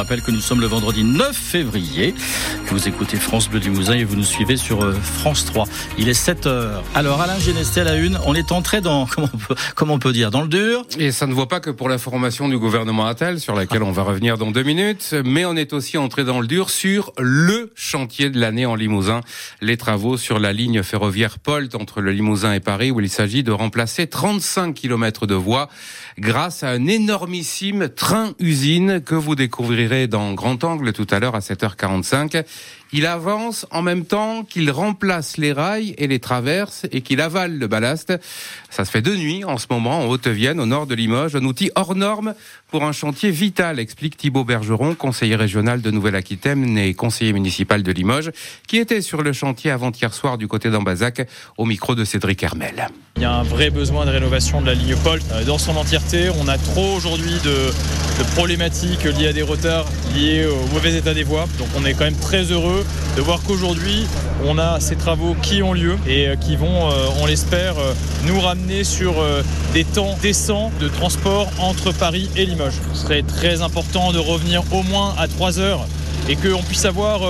rappelle que nous sommes le vendredi 9 février, vous écoutez France Bleu Limousin et vous nous suivez sur euh, France 3. Il est 7 heures. Alors Alain Genesté à une, on est entré dans, comment on peut dire, dans le dur Et ça ne voit pas que pour la formation du gouvernement Attal, sur laquelle on va revenir dans deux minutes, mais on est aussi entré dans le dur sur le chantier de l'année en Limousin, les travaux sur la ligne ferroviaire Polt entre le Limousin et Paris, où il s'agit de remplacer 35 km de voies grâce à un énormissime train-usine que vous découvrirez dans Grand Angle tout à l'heure à 7h45. Il avance en même temps qu'il remplace les rails et les traverses et qu'il avale le ballast. Ça se fait de nuit en ce moment en Haute-Vienne, au nord de Limoges, un outil hors norme pour un chantier vital, explique Thibaut Bergeron, conseiller régional de Nouvelle-Aquitaine et conseiller municipal de Limoges, qui était sur le chantier avant-hier soir du côté d'Ambazac au micro de Cédric Hermel. Il y a un vrai besoin de rénovation de la ligne Polt euh, dans son entièreté. On a trop aujourd'hui de, problématiques liées à des retards, liés au mauvais état des voies. Donc on est quand même très heureux de voir qu'aujourd'hui, on a ces travaux qui ont lieu et euh, qui vont, euh, on l'espère, nous ramener sur des temps décents de transport entre Paris et Limoges. Ce serait très important de revenir au moins à 3 heures et qu'on puisse avoir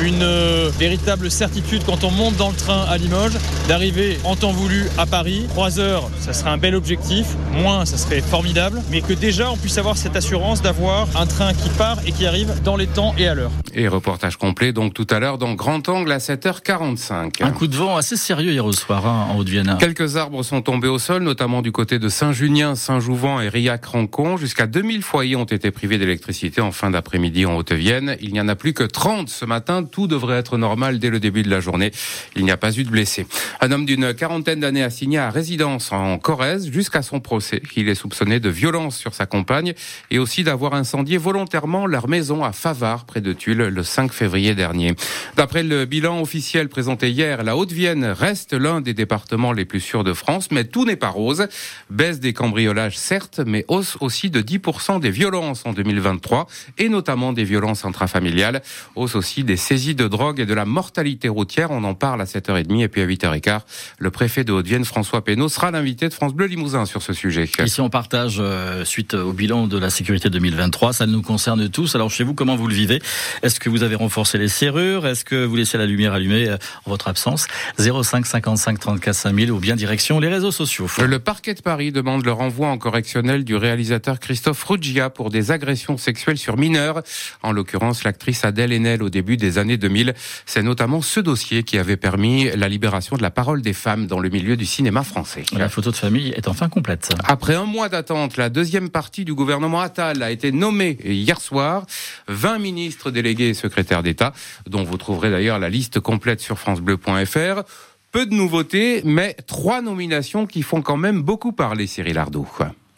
une euh, véritable certitude quand on monte dans le train à Limoges, d'arriver en temps voulu à Paris. 3 heures, ça serait un bel objectif. Moins, ça serait formidable. Mais que déjà, on puisse avoir cette assurance d'avoir un train qui part et qui arrive dans les temps et à l'heure. Et reportage complet, donc tout à l'heure, dans Grand Angle à 7h45. Un coup de vent assez sérieux hier au soir hein, en Haute-Vienne. Quelques arbres sont tombés au sol, notamment du côté de Saint-Junien, Saint-Jouvent et Riac-Rancon. Jusqu'à 2000 foyers ont été privés d'électricité en fin d'après-midi en Haute-Vienne. Il n'y en a plus que 30 ce matin tout devrait être normal dès le début de la journée. Il n'y a pas eu de blessés. Un homme d'une quarantaine d'années a signé à résidence en Corrèze jusqu'à son procès. Il est soupçonné de violence sur sa compagne et aussi d'avoir incendié volontairement leur maison à Favard, près de Tulle, le 5 février dernier. D'après le bilan officiel présenté hier, la Haute-Vienne reste l'un des départements les plus sûrs de France, mais tout n'est pas rose. Baisse des cambriolages, certes, mais hausse aussi de 10% des violences en 2023, et notamment des violences intrafamiliales. Hausse aussi des saisies de drogue et de la mortalité routière. On en parle à 7h30 et puis à 8h15. Le préfet de Haute-Vienne, François Pénaud, sera l'invité de France Bleu Limousin sur ce sujet. Ici, on partage, euh, suite au bilan de la sécurité 2023, ça nous concerne tous. Alors, chez vous, comment vous le vivez? Est-ce que vous avez renforcé les serrures? Est-ce que vous laissez la lumière allumée euh, en votre absence? 05 55 34 5000 ou bien direction les réseaux sociaux. Le parquet de Paris demande le renvoi en correctionnel du réalisateur Christophe Ruggia pour des agressions sexuelles sur mineurs. En l'occurrence, l'actrice Adèle Haenel au début des années 2000 c'est notamment ce dossier qui avait permis la libération de la parole des femmes dans le milieu du cinéma français. La photo de famille est enfin complète. Après un mois d'attente, la deuxième partie du gouvernement Attal a été nommée hier soir. 20 ministres délégués et secrétaires d'État, dont vous trouverez d'ailleurs la liste complète sur francebleu.fr. Peu de nouveautés, mais trois nominations qui font quand même beaucoup parler, Cyril Ardo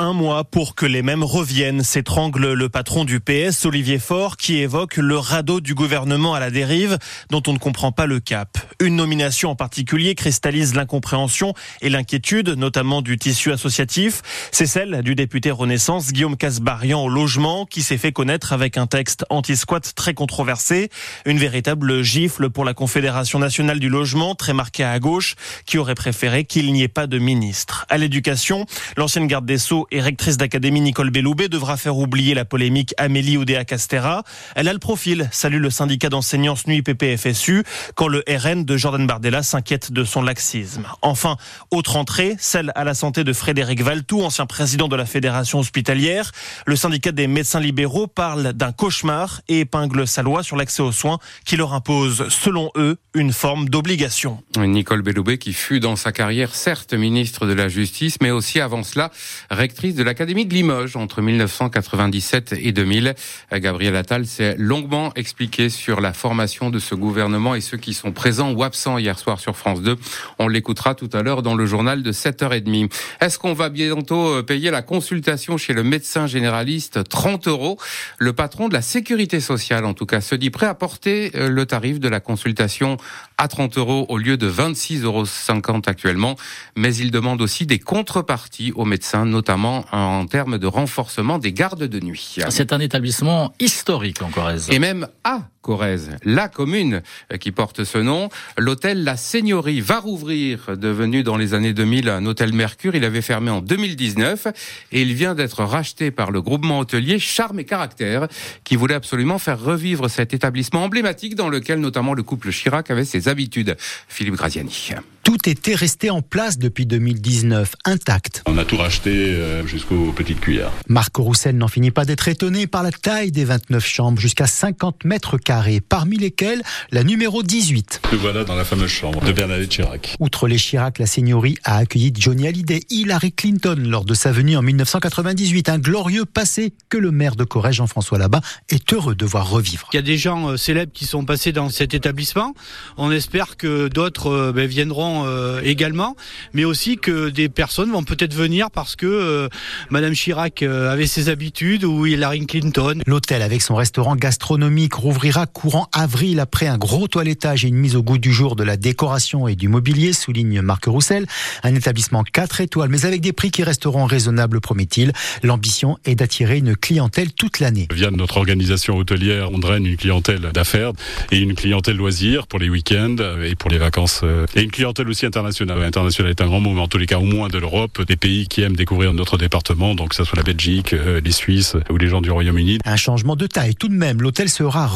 un mois pour que les mêmes reviennent, s'étrangle le patron du PS, Olivier Faure, qui évoque le radeau du gouvernement à la dérive, dont on ne comprend pas le cap. Une nomination en particulier cristallise l'incompréhension et l'inquiétude, notamment du tissu associatif. C'est celle du député Renaissance Guillaume Casbarian au logement, qui s'est fait connaître avec un texte anti-squat très controversé. Une véritable gifle pour la Confédération nationale du logement, très marquée à gauche, qui aurait préféré qu'il n'y ait pas de ministre. À l'éducation, l'ancienne garde des Sceaux et rectrice d'académie Nicole Belloubet devra faire oublier la polémique Amélie Oudéa-Castera. Elle a le profil, salue le syndicat d'enseignants SNUI PPFSU, quand le RN de Jordan Bardella s'inquiète de son laxisme. Enfin, autre entrée, celle à la santé de Frédéric Valtou, ancien président de la fédération hospitalière. Le syndicat des médecins libéraux parle d'un cauchemar et épingle sa loi sur l'accès aux soins qui leur impose, selon eux, une forme d'obligation. Nicole Belloubet qui fut dans sa carrière certes ministre de la Justice, mais aussi avant cela rectrice de l'Académie de Limoges entre 1997 et 2000. Gabriel Attal s'est longuement expliqué sur la formation de ce gouvernement et ceux qui sont présents ou absents hier soir sur France 2. On l'écoutera tout à l'heure dans le journal de 7h30. Est-ce qu'on va bientôt euh, payer la consultation chez le médecin généraliste? 30 euros Le patron de la sécurité sociale, en tout cas, se dit prêt à porter euh, le tarif de la consultation à 30 euros au lieu de 26,50 euros actuellement. Mais il demande aussi des contreparties aux médecins, notamment en termes de renforcement des gardes de nuit. C'est un établissement historique en Corrèze. Et même à Corrèze, la commune qui porte ce nom. L'hôtel La Seigneurie va rouvrir, devenu dans les années 2000 un hôtel Mercure. Il avait fermé en 2019 et il vient d'être racheté par le groupement hôtelier Charme et Caractère qui voulait absolument faire revivre cet établissement emblématique dans lequel notamment le couple Chirac avait ses habitudes. Philippe Graziani. Tout était resté en place depuis 2019, intact. On a tout racheté euh, jusqu'aux petites cuillères. Marc Roussel n'en finit pas d'être étonné par la taille des 29 chambres, jusqu'à 50 mètres carrés, parmi lesquelles la numéro 18. Nous voilà dans la fameuse chambre de Bernadette Chirac. Outre les Chirac, la seigneurie a accueilli Johnny Hallyday, Hillary Clinton lors de sa venue en 1998. Un glorieux passé que le maire de Corrèze, Jean-François Labat, est heureux de voir revivre. Il y a des gens euh, célèbres qui sont passés dans cet établissement. On espère que d'autres euh, ben, viendront euh, également, mais aussi que des personnes vont peut-être venir parce que euh, Madame Chirac avait ses habitudes ou Hillary Clinton. L'hôtel avec son restaurant gastronomique rouvrira courant avril après un gros toilettage et une mise au goût du jour de la décoration et du mobilier, souligne Marc Roussel. Un établissement 4 étoiles, mais avec des prix qui resteront raisonnables, promet-il. L'ambition est d'attirer une clientèle toute l'année. Via notre organisation hôtelière, on draine une clientèle d'affaires et une clientèle loisir pour les week-ends et pour les vacances. Et une clientèle aussi internationale. International est un grand mot, mais en tous les cas au moins de l'Europe, des pays qui aiment découvrir notre département, donc que ce soit la Belgique, euh, les Suisses ou les gens du Royaume-Uni. Un changement de taille tout de même. L'hôtel sera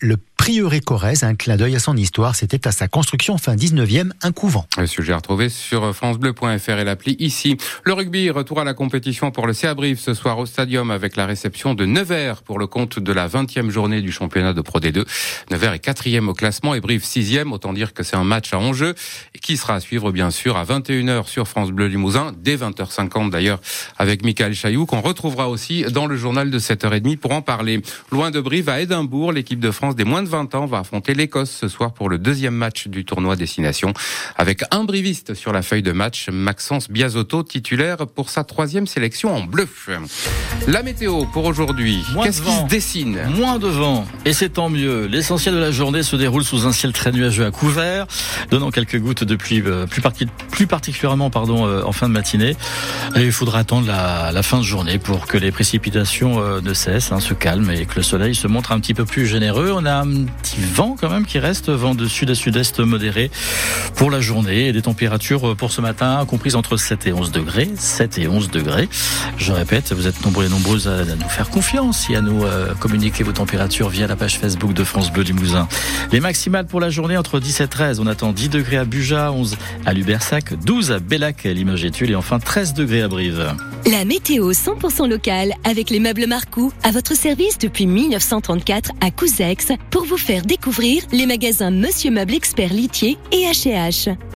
le Prieuré Corrèze, un clin d'œil à son histoire. C'était à sa construction fin 19e, un couvent. Le sujet à retrouver sur francebleu.fr et l'appli ici. Le rugby, retour à la compétition pour le CA Brive ce soir au stadium avec la réception de Nevers pour le compte de la 20e journée du championnat de Pro D2. Nevers est quatrième au classement et Brive sixième. Autant dire que c'est un match à enjeu qui sera à suivre bien sûr à 21h sur France Bleu Limousin, dès 20h50 d'ailleurs avec Michael Chailloux qu'on retrouvera aussi dans le journal de 7h30 pour en parler. Loin de Brive à Édimbourg, l'équipe de France des moins de 20 ans va affronter l'Écosse ce soir pour le deuxième match du tournoi Destination avec un briviste sur la feuille de match, Maxence Biazotto, titulaire pour sa troisième sélection en bleu. La météo pour aujourd'hui, qu'est-ce qui se dessine? Moins de vent, et c'est tant mieux. L'essentiel de la journée se déroule sous un ciel très nuageux à couvert, donnant quelques gouttes de pluie euh, plus, plus particulièrement pardon, euh, en fin de matinée. Et il faudra attendre la, la, fin de journée pour que les précipitations euh, ne cessent, hein, se calment et que le soleil se montre un petit peu plus généreux. On a un petit vent quand même qui reste, vent de sud à sud-est modéré pour la journée et des températures pour ce matin comprises entre 7 et 11 degrés. 7 et 11 degrés. Je répète, vous êtes nombreux et nombreuses à, nous faire confiance et à nous euh, communiquer vos températures via la page Facebook de France Bleu Limousin. Les maximales pour la journée entre 10 et 13. On attend 10 degrés à Buja, 11 à Lubersac, 12 à Bellac, Limoges et Tulle et enfin 13 degrés à Brive. La météo 100% locale avec les meubles Marcou à votre service depuis 1934 à Couzex pour vous faire découvrir les magasins Monsieur Meuble Expert Litier et H&H.